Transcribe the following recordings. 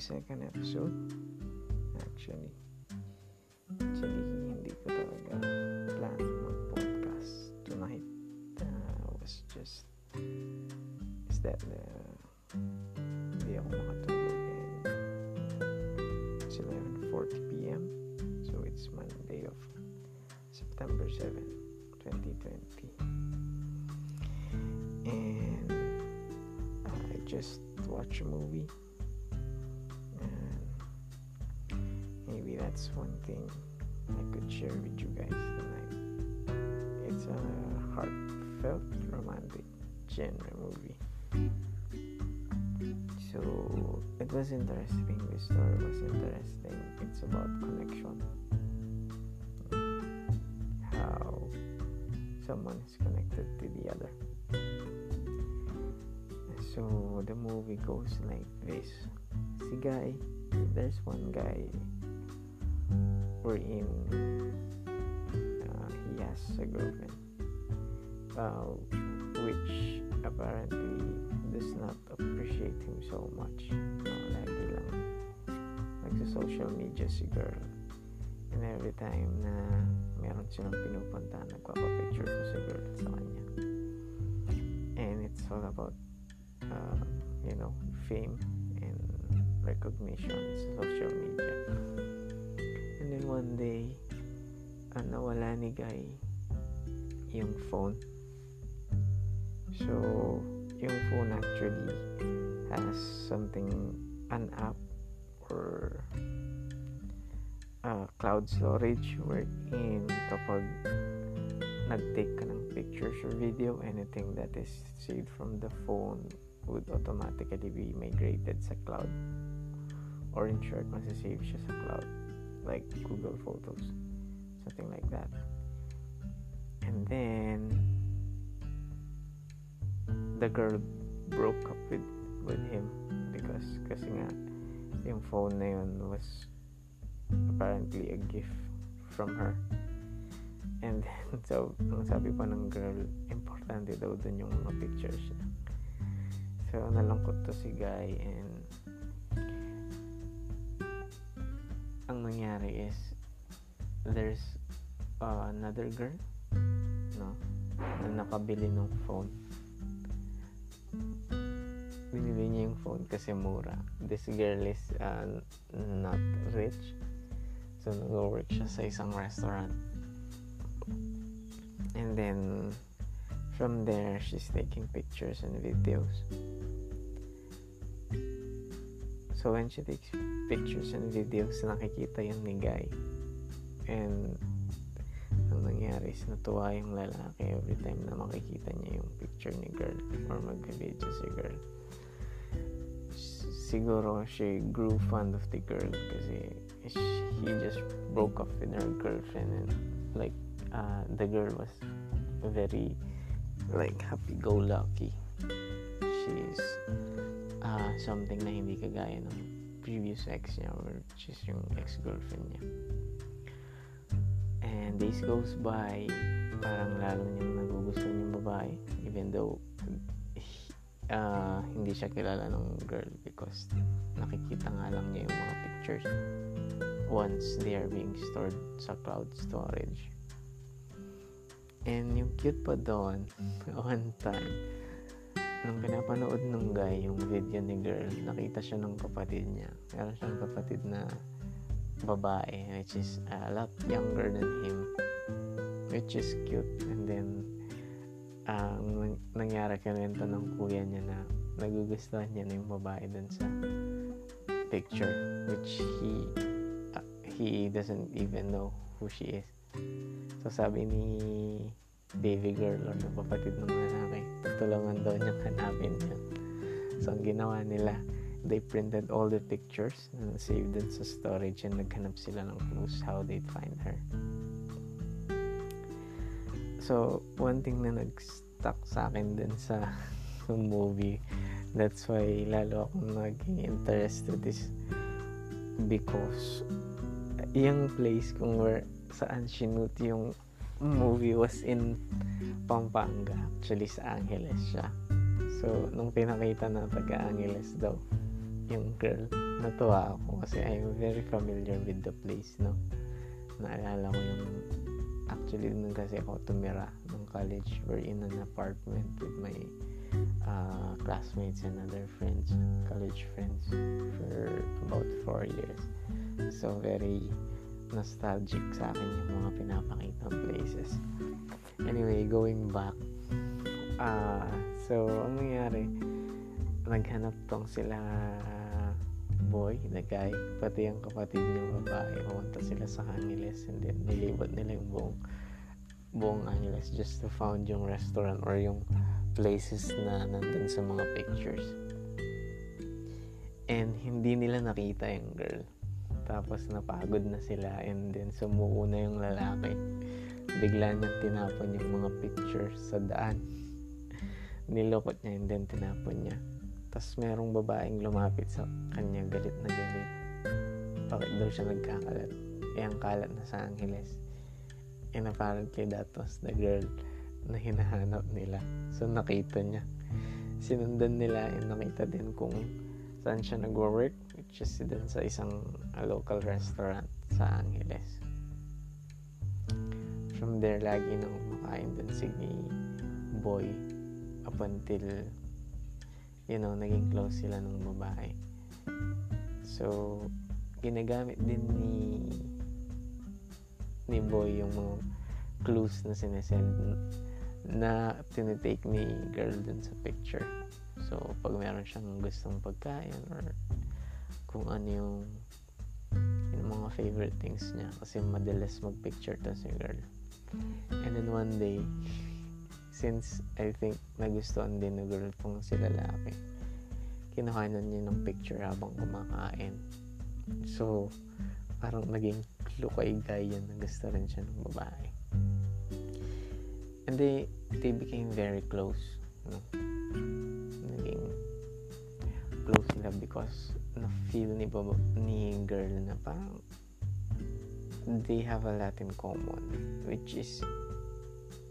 this should be the second episode. Actually, actually, hindi ko talaga plan mag-podcast tonight. Uh, was just, is that the hindi ako makatulog and it's 11.40pm. So, it's Monday of September 7, 2020. And I just watched a movie that's one thing I could share with you guys tonight. It's a heartfelt romantic genre movie. So it was interesting. The story was interesting. It's about connection. How someone is connected to the other. So the movie goes like this. See guy, there's one guy wherein uh, he has a girlfriend uh, which apparently does not appreciate him so much. No, lagi lang nagsa-social media si girl. And every time na meron silang pinupunta nagpapapicture to si girl sa kanya. And it's all about uh, you know fame and recognition sa social media then one day, uh, nawala ni Guy yung phone. So, yung phone actually has something, an app or uh, cloud storage wherein kapag nag-take ka ng pictures or video, anything that is saved from the phone would automatically be migrated sa cloud. Or in short, masasave siya sa cloud like Google Photos, something like that. And then the girl broke up with with him because kasi nga yung phone na yun was apparently a gift from her. And then, so, ang sabi pa ng girl, importante daw dun yung mga pictures niya. So, nalungkot to si Guy and nangyari is there's uh, another girl? No na nakabili ng phone. Binili niya yung phone kasi mura this girl is uh, not rich. So nag-work siya sa isang restaurant. And then from there she's taking pictures and videos So when she takes pictures and videos, nakikita yun ni Guy. And ang nangyari is natuwa yung lalaki every time na makikita niya yung picture ni girl or mag-video si girl. Siguro she grew fond of the girl kasi he just broke off with her girlfriend and like uh, the girl was very like happy-go-lucky. She's uh, something na hindi kagaya ng previous ex niya or is yung ex-girlfriend niya. And days goes by, parang lalo niyang nagugustuhan yung babae even though uh, hindi siya kilala ng girl because nakikita nga lang niya yung mga pictures once they are being stored sa cloud storage. And yung cute pa doon, one time, nung pinapanood ng guy yung video ni girl, nakita siya ng kapatid niya. Meron siyang kapatid na babae, which is a lot younger than him. Which is cute. And then, uh, nangyari kanento ng kuya niya na nagugustuhan niya na yung babae dun sa picture. Which he, uh, he doesn't even know who she is. So, sabi ni baby girl or kapatid ng lalaki. Tutulungan daw niyang hanapin yun. So, ang ginawa nila, they printed all the pictures and saved them sa storage and naghanap sila ng clues how they find her. So, one thing na nag-stuck sa akin din sa movie, that's why lalo akong naging interested is because yung place kung where saan sinut yung movie was in Pampanga. Actually, sa Angeles siya. So, nung pinakita na taga Angeles daw, yung girl. Natuwa ako kasi I'm very familiar with the place, no? Naalala ko yung actually nung kasi ako tumira ng college we're in an apartment with my uh, classmates and other friends college friends for about four years so very nostalgic sa akin yung mga pinapakita places anyway going back uh, so ang nangyari naghanap tong sila boy, the guy, pati yung kapatid niya babae, pumunta sila sa Angeles and then nilibot nila yung buong buong Angeles just to found yung restaurant or yung places na nandun sa mga pictures. And hindi nila nakita yung girl. Tapos napagod na sila and then sumuko na yung lalaki. Bigla niyang tinapon yung mga pictures sa daan. Nilokot niya and then tinapon niya tapos merong babaeng lumapit sa kanya, galit na galit. Bakit daw siya nagkakalat? Eh, ang kalat na sa Angeles. And apparently that was the girl na hinahanap nila. So, nakita niya. Sinundan nila and nakita din kung saan siya nag-work, is dun sa isang uh, local restaurant sa Angeles. From there, lagi nang kumakain dun si boy up until you know, naging close sila ng babae. So, ginagamit din ni ni Boy yung mga clues na sinesend na tinitake ni girl dun sa picture. So, pag meron siyang gustong pagkain or kung ano yung, yung mga favorite things niya kasi madalas mag-picture to si girl. And then one day, since I think nagustuhan din ng girl kung si lalaki kinuhanan niya ng picture habang kumakain so parang naging clue kay guy yan na gusto rin siya ng babae and they they became very close no? naging close sila because na feel ni baba, ni girl na parang they have a lot in common which is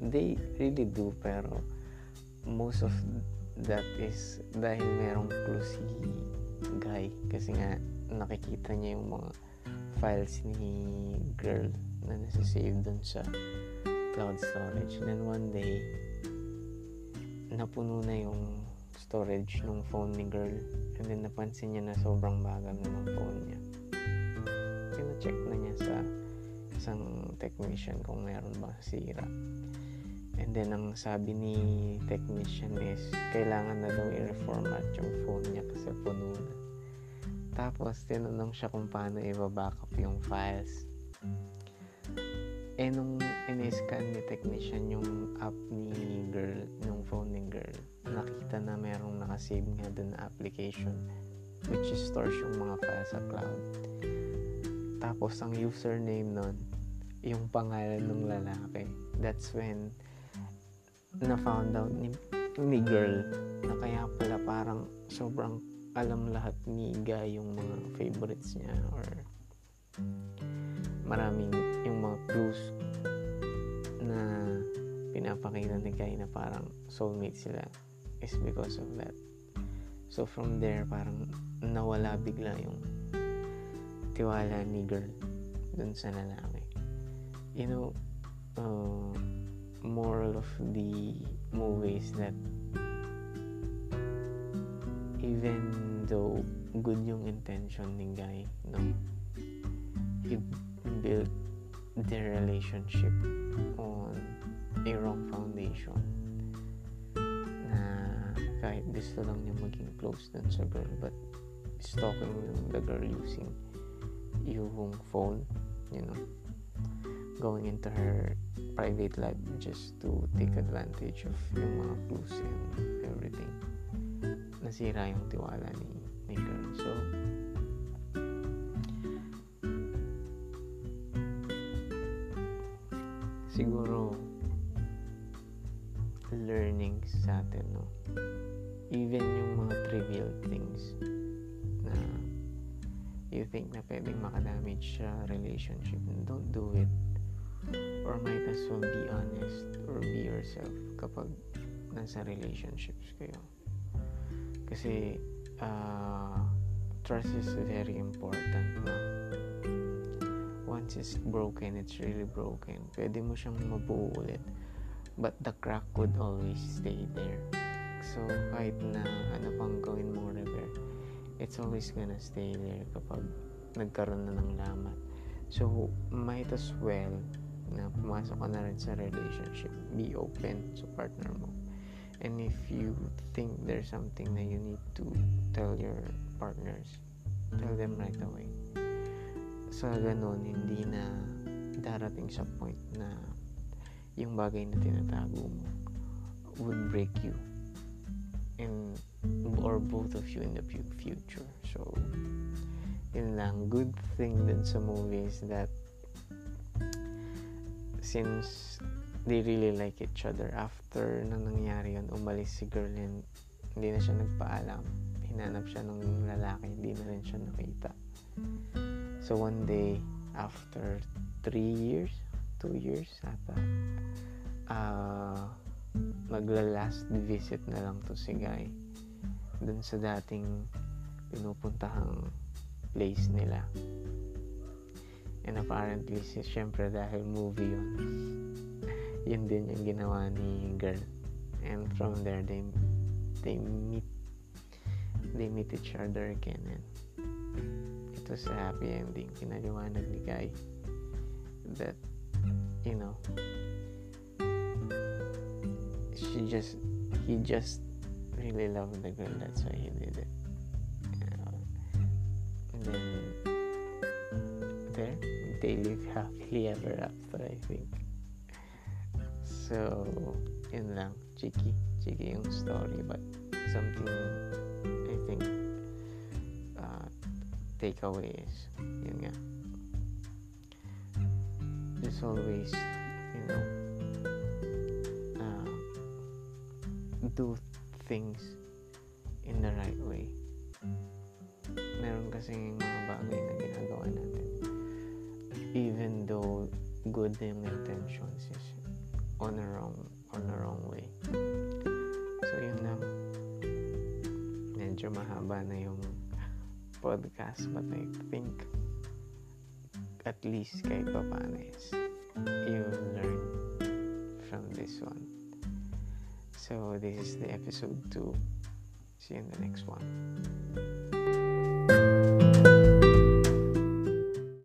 they really do pero most of that is dahil merong clue si guy. Kasi nga nakikita niya yung mga files ni girl na nasa-save dun sa cloud storage. And then one day napuno na yung storage ng phone ni girl and then napansin niya na sobrang bagal na ng phone niya pina-check na niya sa isang technician kung meron ba sira And then, ang sabi ni technician is, kailangan na daw i-reformat yung phone niya kasi puno na. Tapos, tinanong siya kung paano i-backup yung files. Eh, nung in-scan ni technician yung app ni girl, yung phone ni girl, nakita na merong nakasave nga dun na application which is stores yung mga files sa cloud. Tapos, ang username nun, yung pangalan ng lalaki. That's when na found out ni, ni girl na kaya pala parang sobrang alam lahat ni guy yung mga favorites niya or maraming yung mga clues na pinapakita ni guy na parang soulmate sila is because of that. So from there parang nawala bigla yung tiwala ni girl dun sa lalaki. You know uh, moral of the movies that even though good yung intention ng guy, no, he built their relationship on a wrong foundation gusto lang niya maging close dun sa girl but stalking the girl using yung phone, you know, going into her private life just to take advantage of yung mga clues and everything. Nasira yung tiwala ni, ni girl. So, siguro learning sa atin, no? Even yung mga trivial things na you think na pwedeng makadamage sa relationship, don't do it or might as well be honest or be yourself kapag nasa relationships kayo kasi uh, trust is very important, no? Once it's broken, it's really broken. Pwede mo siyang mabuo ulit. But the crack would always stay there. So, kahit na ano pang gawin mong repair, it's always gonna stay there kapag nagkaroon na ng lamat. So, might as well na pumasok ka na rin sa relationship. Be open sa partner mo. And if you think there's something na you need to tell your partners, tell them right away. Sa ganun, hindi na darating sa point na yung bagay na tinatago mo would break you and or both of you in the future. So, yun lang. Good thing dun sa movie is that since they really like each other, after na nangyari yun, umalis si girl and hindi na siya nagpaalam. Hinanap siya ng lalaki, hindi na rin siya nakita. So, one day, after three years, two years ata, uh, magla-last visit na lang to si Guy dun sa dating pinupuntahang place nila. And apparently, si, syempre dahil movie yun, yun din yung ginawa ni girl. And from there, they, they meet, they meet each other again. And it was a happy ending. Pinaliwanag ni Guy that, you know, she just, he just really loved the girl. That's why he did it. and then, there, they live happily ever after, I think. So, yun lang. Cheeky. Cheeky yung story. But, something, I think, uh, takeaway is, yun nga. There's always, you know, do things in the right way. Meron kasing mga bagay na ginagawa natin. Even though good yung intentions is on the wrong on the wrong way. So yun lang. Medyo mahaba na yung podcast but I think at least kahit pa paano is you learn from this one. So this is the episode 2. See you in the next one.